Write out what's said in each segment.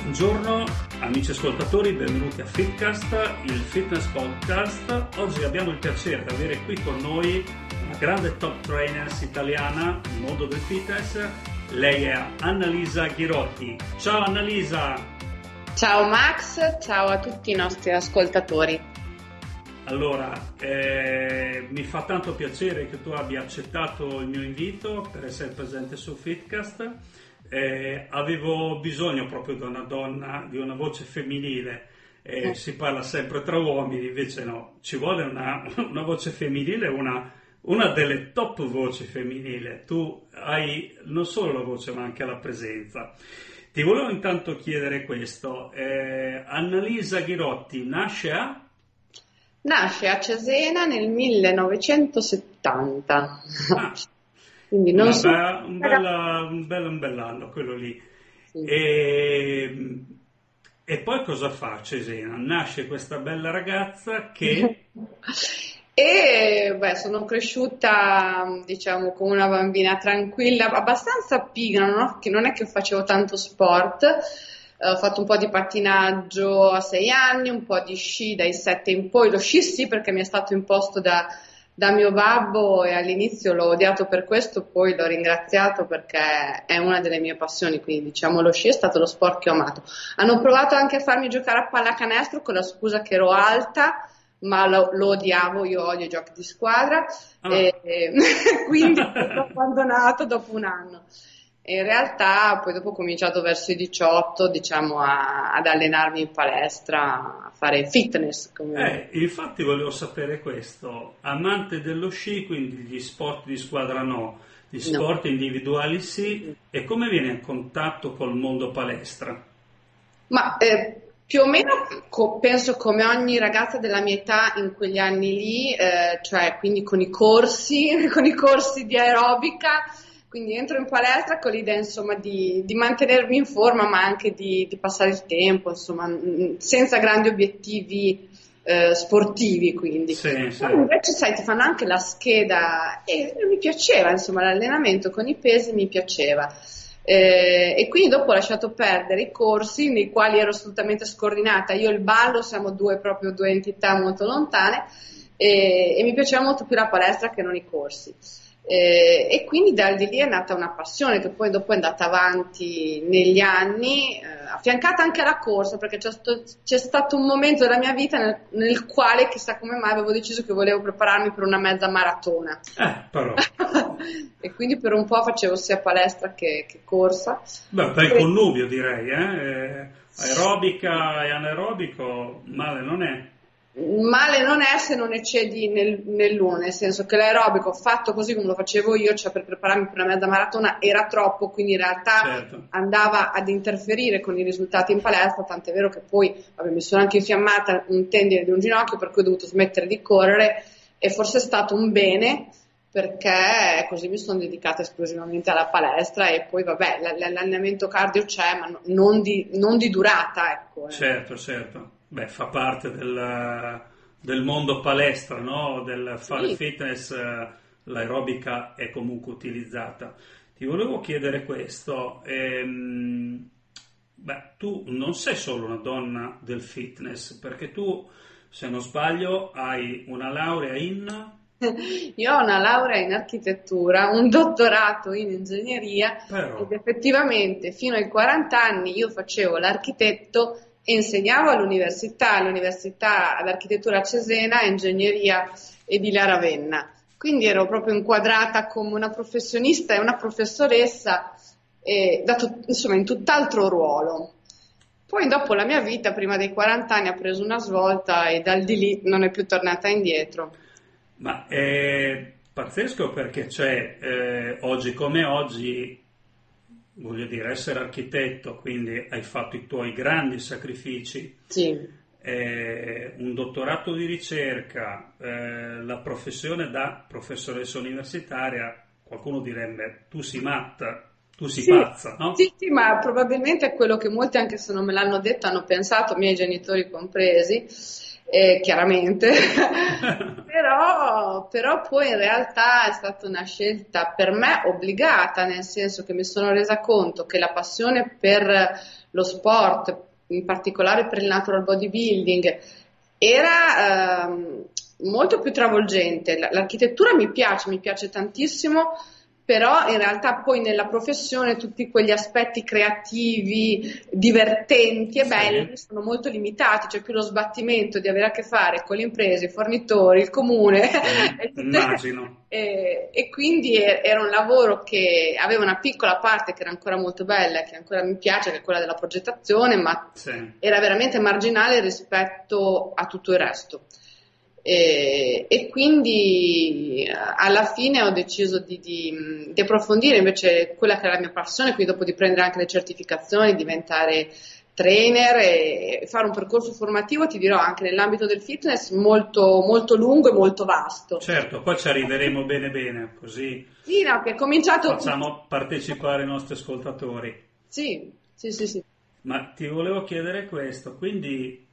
Buongiorno amici ascoltatori, benvenuti a Fitcast, il fitness podcast. Oggi abbiamo il piacere di avere qui con noi una grande top trainer italiana nel mondo del fitness. Lei è Annalisa Ghirotti. Ciao Annalisa! Ciao Max, ciao a tutti i nostri ascoltatori. Allora, eh, mi fa tanto piacere che tu abbia accettato il mio invito per essere presente su Fitcast eh, avevo bisogno proprio di una donna, di una voce femminile. Eh, si parla sempre tra uomini, invece no, ci vuole una, una voce femminile, una, una, delle top voci femminili. Tu hai non solo la voce ma anche la presenza. Ti volevo intanto chiedere questo. Eh, Annalisa Ghirotti nasce a? Nasce a Cesena nel 1970. Ah. Quindi non so... un, bella, un, bel, un bell'anno quello lì. Sì. E, e, poi cosa fa Cesena? Nasce questa bella ragazza che... e beh, sono cresciuta, diciamo, come una bambina tranquilla, abbastanza pigra, non, non è che facevo tanto sport. Ho fatto un po' di pattinaggio a sei anni, un po' di sci dai sette in poi. Lo sci sì perché mi è stato imposto da, da mio babbo e all'inizio l'ho odiato per questo, poi l'ho ringraziato perché è una delle mie passioni, quindi diciamo lo sci è stato lo sport che ho amato. Hanno provato anche a farmi giocare a pallacanestro con la scusa che ero alta, ma lo, lo odiavo, io odio i giochi di squadra, ah. e, e quindi l'ho abbandonato dopo un anno. E in realtà poi dopo ho cominciato verso i 18 diciamo a, ad allenarmi in palestra, a fare fitness. Come... Eh, infatti volevo sapere questo, amante dello sci, quindi gli sport di squadra no, gli sport no. individuali sì, e come viene in contatto col mondo palestra? Ma eh, più o meno co- penso come ogni ragazza della mia età in quegli anni lì, eh, cioè quindi con i corsi, con i corsi di aerobica, quindi entro in palestra con l'idea insomma di, di mantenermi in forma ma anche di, di, passare il tempo, insomma, senza grandi obiettivi eh, sportivi quindi. Sì, sì. invece sai ti fanno anche la scheda e mi piaceva insomma l'allenamento con i pesi mi piaceva. Eh, e quindi dopo ho lasciato perdere i corsi nei quali ero assolutamente scordinata. Io e il ballo siamo due, proprio due entità molto lontane e, e mi piaceva molto più la palestra che non i corsi. Eh, e quindi da di lì è nata una passione che poi dopo è andata avanti negli anni, eh, affiancata anche alla corsa, perché c'è, sto, c'è, stato un momento della mia vita nel, nel, quale, chissà come mai, avevo deciso che volevo prepararmi per una mezza maratona. Eh, però. e quindi per un po' facevo sia palestra che, che corsa. Beh, bel connubio direi, eh? eh aerobica e anaerobico, male non è male non è se non eccedi nel, nell'uno, nel senso che l'aerobico fatto così come lo facevo io, cioè per prepararmi per una mezza maratona, era troppo, quindi in realtà certo. andava ad interferire con i risultati in palestra, tant'è vero che poi vabbè, mi sono anche infiammata un tendine di un ginocchio per cui ho dovuto smettere di correre e forse è stato un bene perché così mi sono dedicata esclusivamente alla palestra e poi vabbè l'allenamento cardio c'è ma non di, non di durata ecco. Eh. Certo, certo. Beh, fa parte del, del mondo palestra, no? Del fare sì. fitness, eh, l'aerobica è comunque utilizzata. Ti volevo chiedere questo. Ehm, beh, tu non sei solo una donna del fitness, perché tu, se non sbaglio, hai una laurea in... Io ho una laurea in architettura, un dottorato in ingegneria Però... ed effettivamente fino ai 40 anni io facevo l'architetto insegnavo all'università, all'università all'architettura Cesena e ingegneria edile a Ravenna. Quindi ero proprio inquadrata come una professionista e una professoressa, eh, dato, insomma, in tutt'altro ruolo. Poi dopo la mia vita, prima dei 40 anni, ha preso una svolta e dal di lì non è più tornata indietro. Ma è pazzesco perché c'è eh, oggi come oggi voglio dire, essere architetto, quindi hai fatto i tuoi grandi sacrifici, sì. eh, un dottorato di ricerca, eh, la professione da professoressa universitaria, qualcuno direbbe tu sei matta, tu sei sì, pazza, no? Sì, sì, ma probabilmente è quello che molti, anche se non me l'hanno detto, hanno pensato, miei genitori compresi eh, chiaramente, però, però, poi in realtà è stata una scelta per me obbligata, nel senso che mi sono resa conto che la passione per lo sport, in particolare per il natural bodybuilding, era ehm, molto più travolgente. L'architettura mi piace, mi piace tantissimo, però in realtà poi nella professione tutti quegli aspetti creativi, divertenti e belli sì. sono molto limitati, c'è più lo sbattimento di avere a che fare con le imprese, i fornitori, il comune. Mm, immagino. E, e, quindi era un lavoro che aveva una piccola parte che era ancora molto bella, che ancora mi piace, che è quella della progettazione, ma sì. era veramente marginale rispetto a tutto il resto. E, e, quindi alla fine ho deciso di, di, di, approfondire invece quella che era la mia passione, quindi dopo di prendere anche le certificazioni, diventare trainer e fare un percorso formativo, ti dirò anche nell'ambito del fitness molto, molto lungo e molto vasto. Certo, poi ci arriveremo bene bene, così sì, no, che cominciato... facciamo partecipare i nostri ascoltatori. Sì, sì, sì, sì. Ma ti volevo chiedere questo, quindi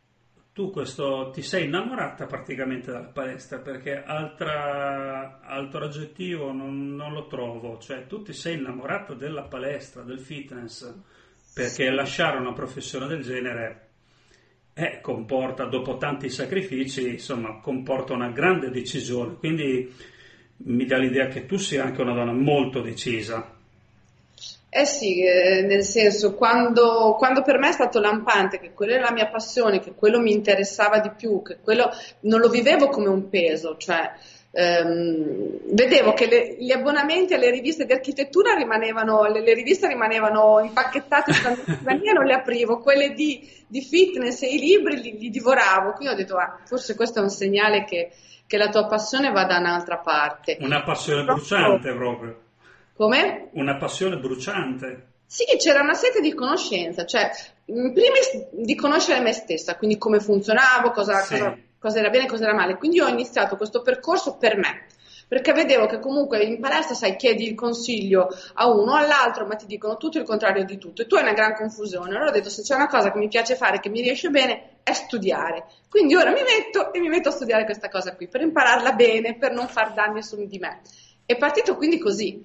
tu questo, ti sei innamorata praticamente della palestra perché altra, altro aggettivo non, non, lo trovo, cioè tu ti sei innamorata della palestra, del fitness, perché lasciare una professione del genere eh, comporta, dopo tanti sacrifici, insomma, comporta una grande decisione, quindi mi dà l'idea che tu sia anche una donna molto decisa. Eh sì, eh, nel senso, quando, quando, per me è stato lampante che quella era la mia passione, che quello mi interessava di più, che quello non lo vivevo come un peso, cioè ehm, vedevo che le, gli abbonamenti alle riviste di architettura rimanevano, le, le riviste rimanevano impacchettate mia non le aprivo, quelle di, di, fitness e i libri li, li divoravo, quindi ho detto ah, forse questo è un segnale che, che la tua passione va da un'altra parte. Una passione bruciante proprio. Come? Una passione bruciante. Sì, c'era una sete di conoscenza, cioè, in primis di conoscere me stessa, quindi come funzionavo, cosa, sì. cosa, cosa era bene e cosa era male. Quindi ho iniziato questo percorso per me, perché vedevo che comunque in palestra, sai, chiedi il consiglio a uno o all'altro, ma ti dicono tutto il contrario di tutto e tu hai una gran confusione. Allora ho detto, se c'è una cosa che mi piace fare, che mi riesce bene, è studiare. Quindi ora mi metto e mi metto a studiare questa cosa qui, per impararla bene, per non far danni su di me. È partito quindi così.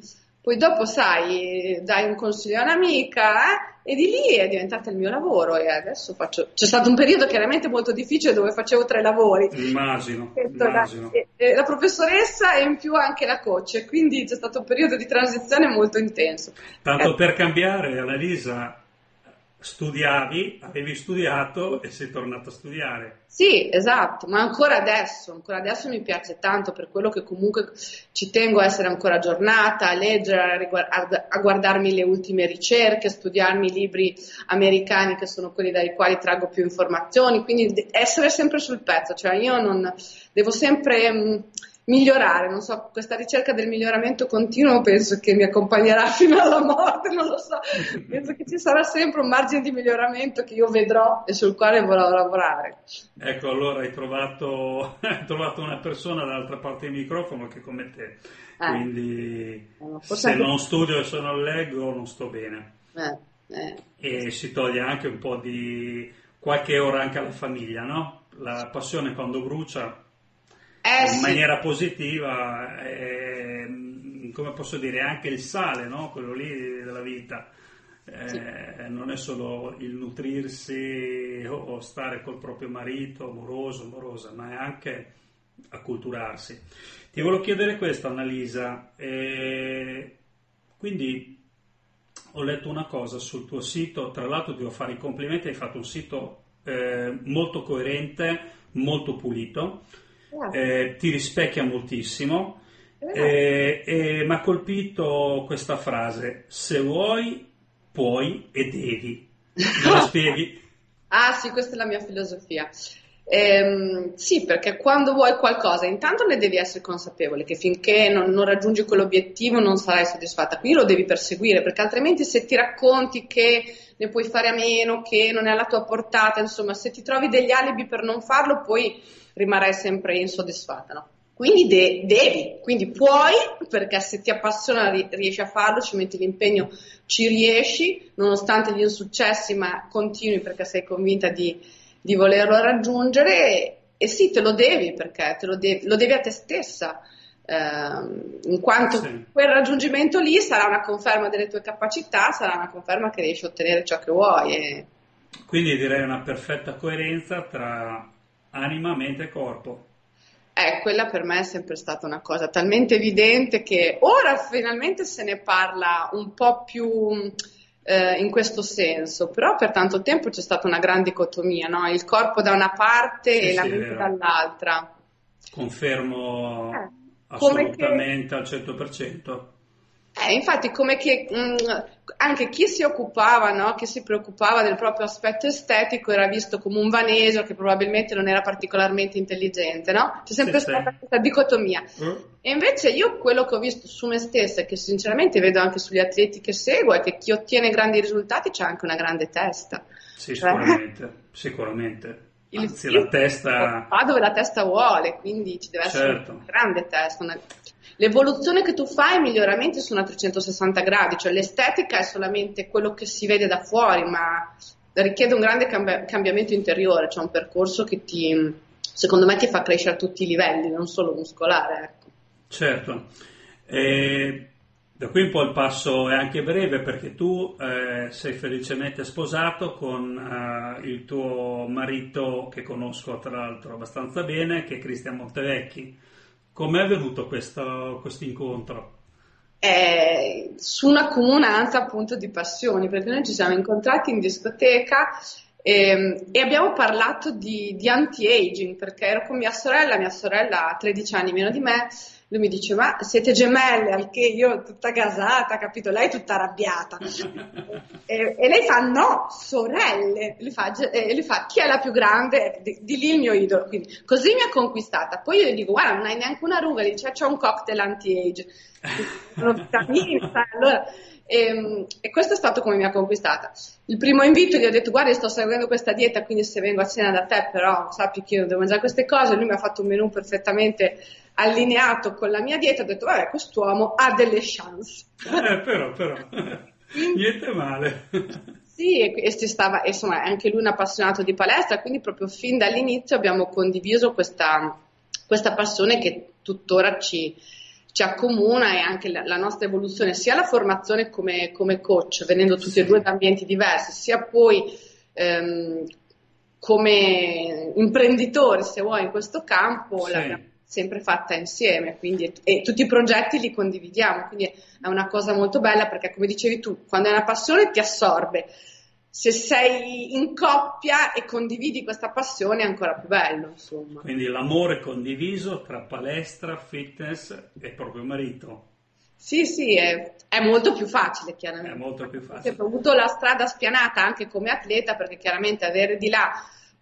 Poi dopo, sai, dai un consiglio a un'amica eh? e di lì è diventato il mio lavoro e adesso faccio... C'è stato un periodo chiaramente molto difficile dove facevo tre lavori. Immagino, immagino. La, la professoressa e in più anche la coach, quindi c'è stato un periodo di transizione molto intenso. Tanto eh. per cambiare, Annalisa, studiavi, avevi studiato e sei tornato a studiare. Sì, esatto, ma ancora adesso, ancora adesso mi piace tanto per quello che comunque ci tengo a essere ancora aggiornata, a leggere, a, guardarmi le ultime ricerche, a studiarmi i libri americani che sono quelli dai quali traggo più informazioni, quindi essere sempre sul pezzo, cioè io non devo sempre mm, migliorare, non so, questa ricerca del miglioramento continuo penso che mi accompagnerà fino alla morte, non lo so, penso che ci sarà sempre un margine di miglioramento che io vedrò e sul quale vorrò lavorare. Ecco, allora hai trovato, hai trovato una persona dall'altra parte del microfono che come te, eh. quindi eh, se anche... non studio e se non leggo non sto bene. Eh, eh. E si toglie anche un po' di qualche ora anche alla famiglia, no? La passione quando brucia eh, in sì. maniera positiva, è, come posso dire, anche il sale, no? quello lì della vita. Eh, sì. non è solo il nutrirsi o, stare col proprio marito, amoroso, amorosa, ma è anche acculturarsi. Ti volevo chiedere questo, Annalisa. Eh, quindi ho letto una cosa sul tuo sito, tra l'altro ti devo fare i complimenti, hai fatto un sito eh, molto coerente, molto pulito eh, ti rispecchia moltissimo. Eh, eh, mi ha colpito questa frase: se vuoi, puoi e devi. Me la spieghi? ah, sì, questa è la mia filosofia. Ehm, sì, perché quando vuoi qualcosa, intanto ne devi essere consapevole che finché non, non, raggiungi quell'obiettivo non sarai soddisfatta, quindi lo devi perseguire, perché altrimenti se ti racconti che ne puoi fare a meno, che non è alla tua portata, insomma, se ti trovi degli alibi per non farlo, poi rimarrai sempre insoddisfatta, no? Quindi de- devi, quindi puoi, perché se ti appassiona riesci a farlo, ci metti l'impegno, ci riesci, nonostante gli insuccessi, ma continui perché sei convinta di, di volerlo raggiungere e, sì, te lo devi perché te lo, devi, lo devi a te stessa. eh, in quanto sì. quel raggiungimento lì sarà una conferma delle tue capacità, sarà una conferma che riesci a ottenere ciò che vuoi. E... Quindi direi una perfetta coerenza tra anima, mente e corpo. Eh, quella per me è sempre stata una cosa talmente evidente che ora finalmente se ne parla un po' più eh, in questo senso, però per tanto tempo c'è stata una gran dicotomia, no? il corpo da una parte sì, e sì, la mente dall'altra. Confermo eh, assolutamente che... al 100%. Eh, infatti, come che mh, mm, anche chi si occupava, no? chi si preoccupava del proprio aspetto estetico era visto come un vaneso che probabilmente non era particolarmente intelligente, no? C'è sempre sì, stata sì. questa dicotomia. Mm. E invece io quello che ho visto su me stessa e che sinceramente vedo anche sugli atleti che seguo è che chi ottiene grandi risultati ha anche una grande testa. Sì, cioè... sicuramente, sicuramente. Anzi, la testa... Va dove la testa vuole, quindi ci deve essere certo. una grande testa, una L'evoluzione che tu fai, i miglioramenti sono a 360 gradi, cioè l'estetica è solamente quello che si vede da fuori, ma richiede un grande cambi- cambiamento interiore, cioè un percorso che ti, secondo me, ti fa crescere a tutti i livelli, non solo muscolare. Ecco. Certo. E da qui un po' il passo è anche breve perché tu eh, sei felicemente sposato con eh, il tuo marito che conosco tra l'altro abbastanza bene, che è Cristian Montevecchi. Com'è avvenuto questo incontro? Su una comunanza appunto di passioni, perché noi ci siamo incontrati in discoteca e, ehm, e abbiamo parlato di, di anti-aging, perché ero con mia sorella, mia sorella ha 13 anni meno di me, lui mi dice ma siete gemelle al che io tutta gasata capito? Lei tutta arrabbiata. E, e, lei fa no sorelle. E fa, e lui fa chi è la più grande di, di, lì il mio idolo? Quindi così mi ha conquistata. Poi io gli dico guarda non hai neanche una ruga gli dice c'è un cocktail anti-age. Sono vitamine allora e, ehm, e, questo è stato come mi ha conquistata. Il primo invito gli ho detto guarda sto seguendo questa dieta quindi se vengo a cena da te però sappi che io devo mangiare queste cose, lui mi ha fatto un menù perfettamente allineato con la mia dieta, ho detto, vabbè, quest'uomo ha delle chance. Eh, però, però, niente male. Sì, e, e stava, insomma, anche lui un appassionato di palestra, quindi proprio fin dall'inizio abbiamo condiviso questa, questa passione che tuttora ci, ci accomuna e anche la, la, nostra evoluzione, sia la formazione come, come coach, venendo tutti sì. e due da ambienti diversi, sia poi ehm, come imprenditori, se vuoi, in questo campo, sì. l'abbiamo sempre fatta insieme, quindi, e tutti i progetti li condividiamo, quindi è una cosa molto bella perché come dicevi tu, quando è una passione ti assorbe, se sei in coppia e condividi questa passione è ancora più bello, insomma. Quindi l'amore condiviso tra palestra, fitness e proprio marito. Sì, sì, è, è, molto più facile chiaramente. È molto più facile. Ho avuto la strada spianata anche come atleta perché chiaramente avere di là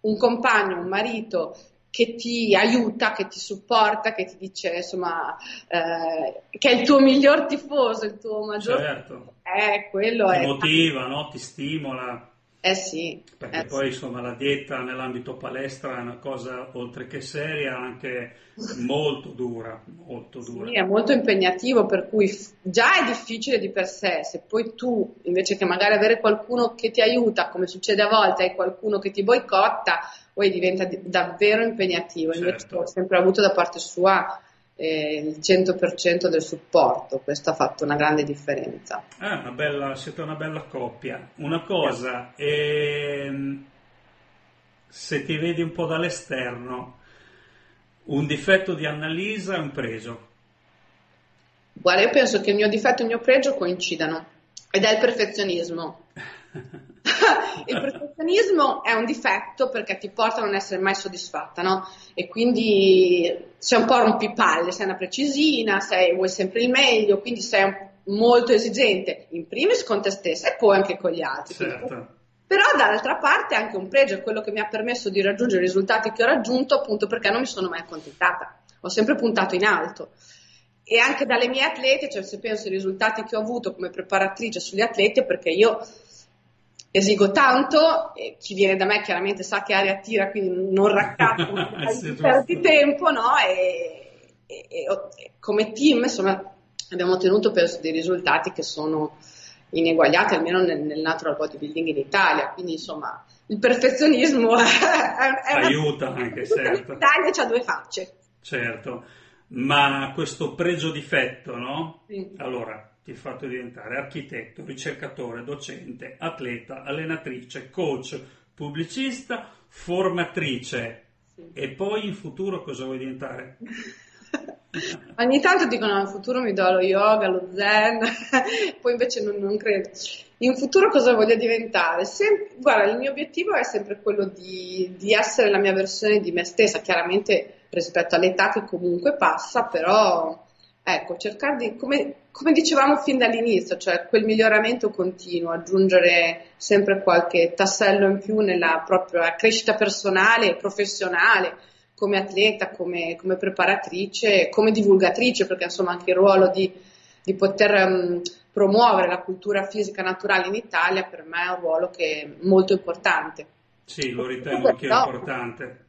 un compagno, un marito che ti aiuta, che ti supporta, che ti dice insomma eh, che è il tuo miglior tifoso, il tuo maggior certo. eh, quello ti è motiva, no? ti stimola. Eh sì. Perché eh poi sì. insomma la dieta nell'ambito palestra è una cosa oltre che seria anche molto dura, molto dura. Sì, è molto impegnativo per cui già è difficile di per sé, se poi tu invece che magari avere qualcuno che ti aiuta, come succede a volte, hai qualcuno che ti boicotta, poi diventa davvero impegnativo. Invece certo. ho sempre avuto da parte sua eh, il 100% del supporto, questo ha fatto una grande differenza. Ah, una bella, siete una bella coppia. Una cosa, ehm, se ti vedi un po' dall'esterno, un difetto di Annalisa è un preso? Guarda, io penso che il mio difetto e il mio pregio coincidano ed è il perfezionismo. il perfezionismo è un difetto perché ti porta a non essere mai soddisfatta, no? E quindi sei un po' rompipalle, sei una precisina, sei, vuoi sempre il meglio, quindi sei molto esigente, in primis con te stessa e poi anche con gli altri. Certo. Però dall'altra parte anche un pregio è quello che mi ha permesso di raggiungere i risultati che ho raggiunto appunto perché non mi sono mai accontentata, ho sempre puntato in alto e anche dalle mie atlete, cioè se penso ai risultati che ho avuto come preparatrice sugli atleti, perché io esigo tanto, e chi viene da me chiaramente sa che aria tira, quindi non raccatto, sì, perdi tempo, no? E, e, e, come team insomma, abbiamo ottenuto dei risultati che sono ineguagliati almeno nel, nel natural bodybuilding in Italia, quindi insomma il perfezionismo è, è aiuta una, anche certo. L'Italia ha due facce. Certo. ma questo pregio difetto, no? Sì. Allora, ti ha fatto diventare architetto, ricercatore, docente, atleta, allenatrice, coach, pubblicista, formatrice. Sì. E poi in futuro cosa vuoi diventare? Ogni tanto dicono in futuro mi do lo yoga, lo zen, poi invece non, non credo. In futuro cosa voglio diventare? Sem- guarda, il mio obiettivo è sempre quello di, di essere la mia versione di me stessa, chiaramente rispetto all'età che comunque passa, però ecco, cercare di, come, come dicevamo fin dall'inizio, cioè quel miglioramento continuo, aggiungere sempre qualche tassello in più nella propria crescita personale e professionale come atleta, come, come, preparatrice, come divulgatrice, perché insomma anche il ruolo di, di poter um, promuovere la cultura fisica naturale in Italia per me è un ruolo che è molto importante. Sì, lo ritengo anche no. importante.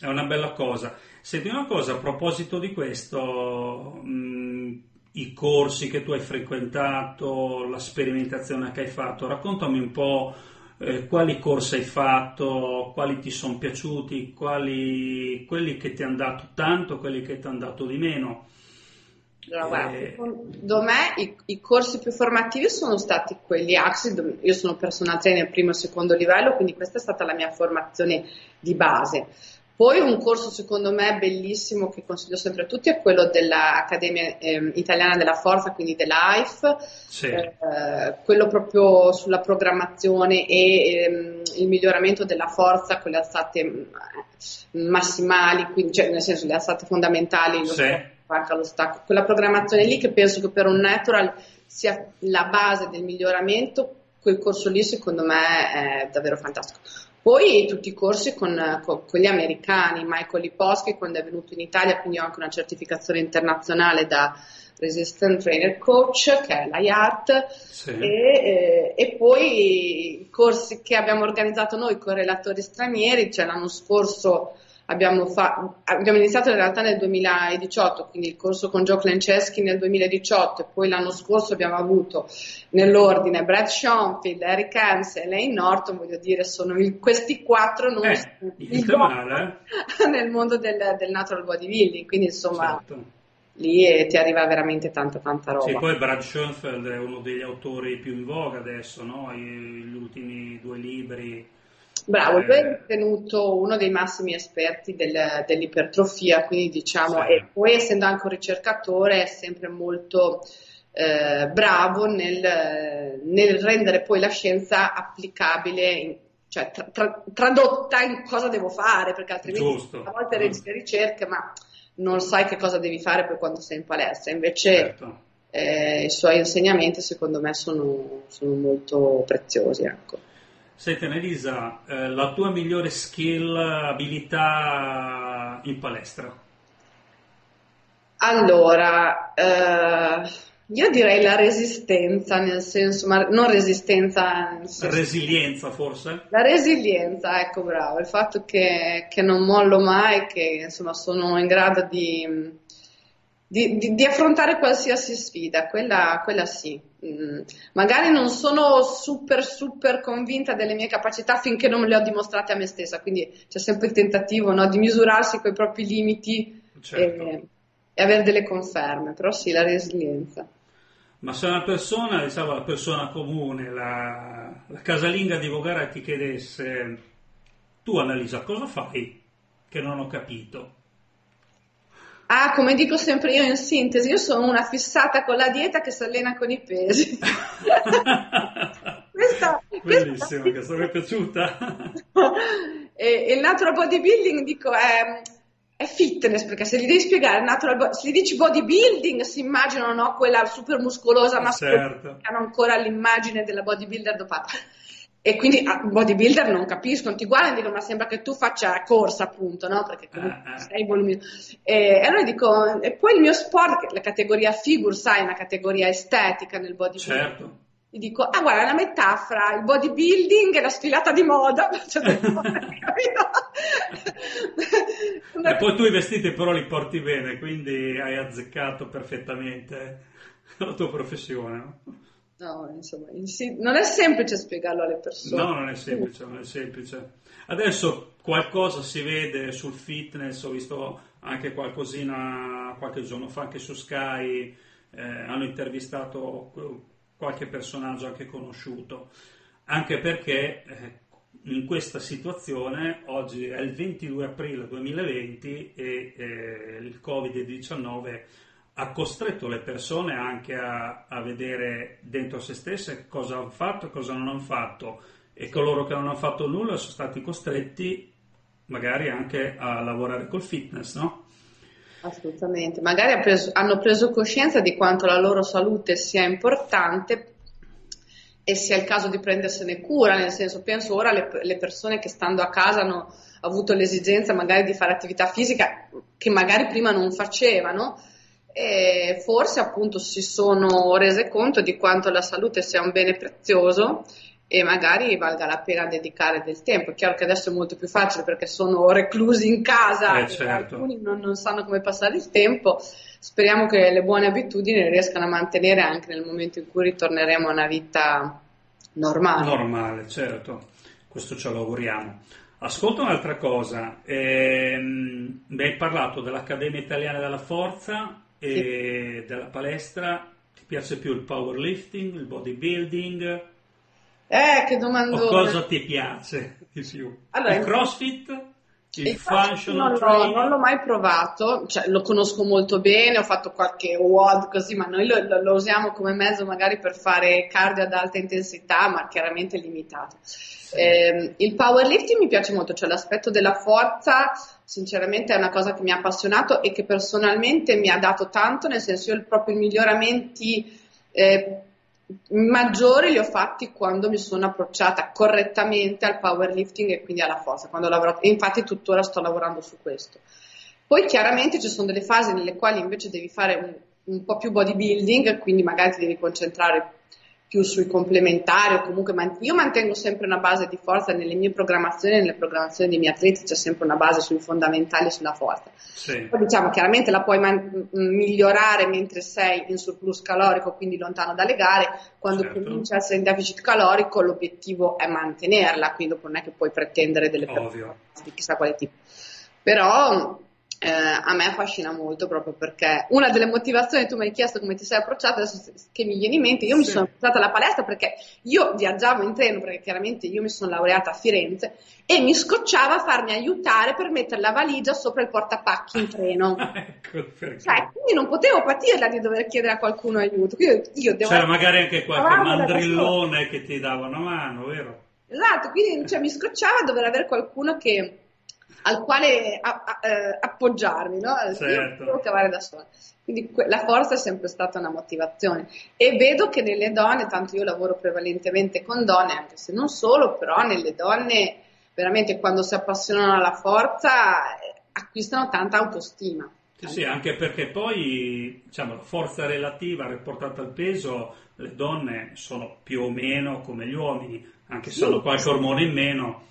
È una bella cosa. Senti una cosa, a proposito di questo, mh, i corsi che tu hai frequentato, la sperimentazione che hai fatto, raccontami un po' eh, quali corsi hai fatto, quali ti sono piaciuti, quali, quelli che ti hanno dato tanto, quelli che ti hanno dato di meno. Allora, guarda, eh, secondo me i, i, corsi più formativi sono stati quelli AXI, io sono personal trainer primo e secondo livello, quindi questa è stata la mia formazione di base. Poi un corso secondo me bellissimo che consiglio sempre a tutti è quello dell'Accademia eh, Italiana della Forza, quindi dell'AIF, sì. eh, quello proprio sulla programmazione e ehm, il miglioramento della forza con le alzate mm, massimali, quindi, cioè nel senso le alzate fondamentali, sì. stacco, lo stacco, quella programmazione lì che penso che per un natural sia la base del miglioramento, quel corso lì secondo me è davvero fantastico. Poi tutti i corsi con, con, con gli americani, Michael Liposchi quando è venuto in Italia, quindi ho anche una certificazione internazionale da Resistant Trainer Coach, che è l'IART, sì. e, eh, e, poi i corsi che abbiamo organizzato noi con relatori stranieri, cioè l'anno scorso Abbiamo, fa- abbiamo, iniziato in realtà nel 2018, quindi il corso con Joe Klenceschi nel 2018 e poi l'anno scorso abbiamo avuto nell'ordine Brad Schoenfield, Eric Hansen e Lane Norton, voglio dire, sono il, questi quattro non eh, male, eh? nel mondo del, del, natural bodybuilding, quindi insomma certo. lì eh, ti arriva veramente tanta tanta roba. Sì, poi Brad Schoenfeld è uno degli autori più in voga adesso, no? gli ultimi due libri Bravo, lui è ritenuto uno dei massimi esperti del, dell'ipertrofia, quindi diciamo, sì. e poi essendo anche un ricercatore è sempre molto eh, bravo nel, nel, rendere poi la scienza applicabile, in, cioè tra, tra, tradotta in cosa devo fare, perché altrimenti Giusto. a volte leggi le ricerche ma non sai che cosa devi fare poi quando sei in palestra, invece certo. eh, i suoi insegnamenti secondo me sono, sono molto preziosi. Ecco. Senti Annalisa, eh, la tua migliore skill, abilità in palestra? Allora, eh, io direi la resistenza, nel senso, ma non resistenza... Senso, Resilienza forse? La resilienza, ecco bravo, il fatto che, che non mollo mai, che insomma sono in grado di di, di, di, affrontare qualsiasi sfida, quella, quella sì. Mm. Magari non sono super, super convinta delle mie capacità finché non le ho dimostrate a me stessa, quindi c'è sempre il tentativo no, di misurarsi con i propri limiti certo. e, e, avere delle conferme, però sì, la resilienza. Ma se una persona, diciamo la persona comune, la, la casalinga di Vogara ti chiedesse, tu Annalisa cosa fai che non ho capito? Ah, come dico sempre io in sintesi, io sono una fissata con la dieta che si allena con i pesi. questa, Bellissima, questa... mi è piaciuta. e, e, il natural bodybuilding, dico, è, è, fitness, perché se gli devi spiegare natural, se gli dici bodybuilding si immaginano no, quella super muscolosa mascolina certo. che hanno ancora l'immagine della bodybuilder dopata. E quindi a bodybuilder non capiscono, ti guardano e dicono ma sembra che tu faccia corsa appunto, no? Perché comunque ah, ah. sei voluminoso. E allora dico, e poi il mio sport, la categoria figure, sai, è una categoria estetica nel bodybuilding. Certo. Gli dico, ah guarda, è una metà fra il bodybuilding e la sfilata di moda. Cioè, e poi tu i vestiti però li porti bene, quindi hai azzeccato perfettamente la tua professione, no? No, insomma, non è semplice spiegarlo alle persone. No, non è semplice, non è semplice. Adesso qualcosa si vede sul fitness, ho visto anche qualcosina qualche giorno fa anche su Sky, eh, hanno intervistato qualche personaggio anche conosciuto, anche perché eh, in questa situazione oggi è il 22 aprile 2020 e eh, il Covid-19 ha costretto le persone anche a, a, vedere dentro se stesse cosa hanno fatto e cosa non hanno fatto e coloro che non hanno fatto nulla sono stati costretti magari anche a lavorare col fitness, no? Assolutamente, magari hanno preso coscienza di quanto la loro salute sia importante e sia il caso di prendersene cura, nel senso penso ora alle le persone che stando a casa hanno avuto l'esigenza magari di fare attività fisica che magari prima non facevano e forse appunto si sono rese conto di quanto la salute sia un bene prezioso e magari valga la pena dedicare del tempo. È chiaro che adesso è molto più facile perché sono reclusi in casa eh, certo. alcuni non, non, sanno come passare il tempo. Speriamo che le buone abitudini riescano a mantenere anche nel momento in cui ritorneremo a una vita normale. Normale, certo, questo ce lo auguriamo. Ascolta un'altra cosa, ehm, mi hai parlato dell'Accademia Italiana della Forza e sì. della palestra, ti piace più il powerlifting, il bodybuilding? Eh, che domandone. O cosa ti piace di più? Allora, il crossfit? Il, functional non, non l'ho mai provato, cioè, lo conosco molto bene, ho fatto qualche WOD così, ma noi lo, lo, lo, usiamo come mezzo magari per fare cardio ad alta intensità, ma chiaramente limitato. Sì. Eh, il powerlifting mi piace molto, cioè l'aspetto della forza sinceramente è una cosa che mi ha appassionato e che personalmente mi ha dato tanto, nel senso io proprio i miglioramenti eh, maggiori li ho fatti quando mi sono approcciata correttamente al powerlifting e quindi alla forza, quando ho lavorato, e infatti tuttora sto lavorando su questo. Poi chiaramente ci sono delle fasi nelle quali invece devi fare un, un po' più bodybuilding, quindi magari ti devi concentrare più sui complementari o comunque man- io mantengo sempre una base di forza nelle mie programmazioni, nelle programmazioni dei miei atleti c'è sempre una base sui fondamentali e sulla forza. Sì. Poi diciamo chiaramente la puoi man- migliorare mentre sei in surplus calorico, quindi lontano dalle gare, quando certo. cominci a essere in deficit calorico l'obiettivo è mantenerla, quindi dopo non è che puoi pretendere delle performance di chissà quale tipo. Però eh, a me affascina molto proprio perché una delle motivazioni, tu mi hai chiesto come ti sei approcciata, adesso che mi viene in mente, io mi sono approcciata alla palestra perché io viaggiavo in treno, perché chiaramente io mi sono laureata a Firenze e mi scocciava farmi aiutare per mettere la valigia sopra il portapacchi in treno. ecco perché. Cioè, quindi non potevo patirla di dover chiedere a qualcuno aiuto. Io, io devo C'era magari anche qualche mandrillone che ti dava una mano, vero? Esatto, quindi cioè, mi scocciava dover avere qualcuno che al quale a, a, eh, appoggiarmi, no? Certo. Io devo cavare da sola. Quindi que- la forza è sempre stata una motivazione e vedo che nelle donne, tanto io lavoro prevalentemente con donne, anche se non solo, però nelle donne veramente quando si appassionano alla forza eh, acquistano tanta autostima. Sì, sì, anche perché poi diciamo, la forza relativa riportata al peso, le donne sono più o meno come gli uomini, anche se sì, hanno qualche ormone in meno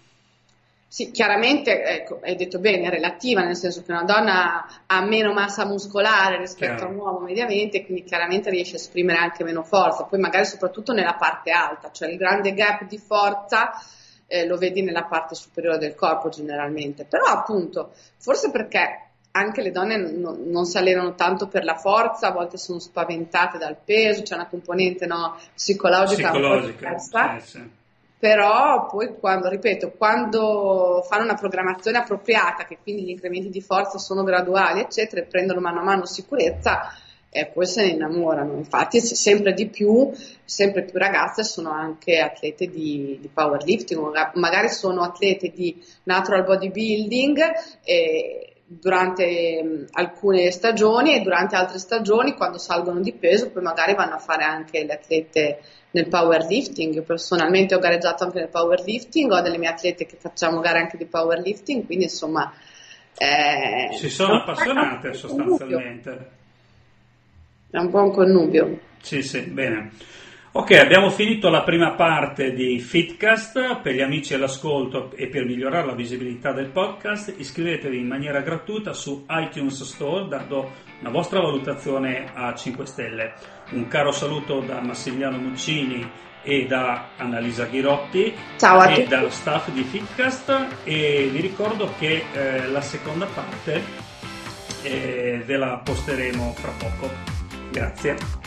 sì, chiaramente, ecco, hai detto bene, è relativa, nel senso che una donna ha meno massa muscolare rispetto Chiaro. a un uomo mediamente, quindi chiaramente riesce a esprimere anche meno forza, poi magari soprattutto nella parte alta, cioè il grande gap di forza eh, lo vedi nella parte superiore del corpo generalmente, però appunto, forse perché anche le donne non, non si allenano tanto per la forza, a volte sono spaventate dal peso, c'è una componente no, psicologica, psicologica un po' diversa. Sì, sì però poi quando, ripeto, quando fanno una programmazione appropriata, che quindi gli incrementi di forza sono graduali, eccetera, e prendono mano a mano sicurezza, eh, poi se ne innamorano. Infatti sempre di più, sempre più ragazze sono anche atlete di, di powerlifting, magari sono atlete di natural bodybuilding. Eh, durante mh, alcune stagioni e durante altre stagioni quando salgono di peso poi magari vanno a fare anche le atlete nel powerlifting. Personalmente ho gareggiato anche nel powerlifting, ho delle mie atlete che facciamo gare anche di powerlifting, quindi insomma... Eh, si sono appassionate sostanzialmente. È un un connubio. Sì, sì, bene. Ok, abbiamo finito la prima parte di Fitcast. Per gli amici all'ascolto e per migliorare la visibilità del podcast, iscrivetevi in maniera gratuita su iTunes Store dando una vostra valutazione a 5 stelle. Un caro saluto da Massimiliano Muccini e da Annalisa Ghirotti Ciao a e tutti. dallo staff di Fitcast e vi ricordo che eh, la seconda parte eh, ve la posteremo fra poco. Grazie.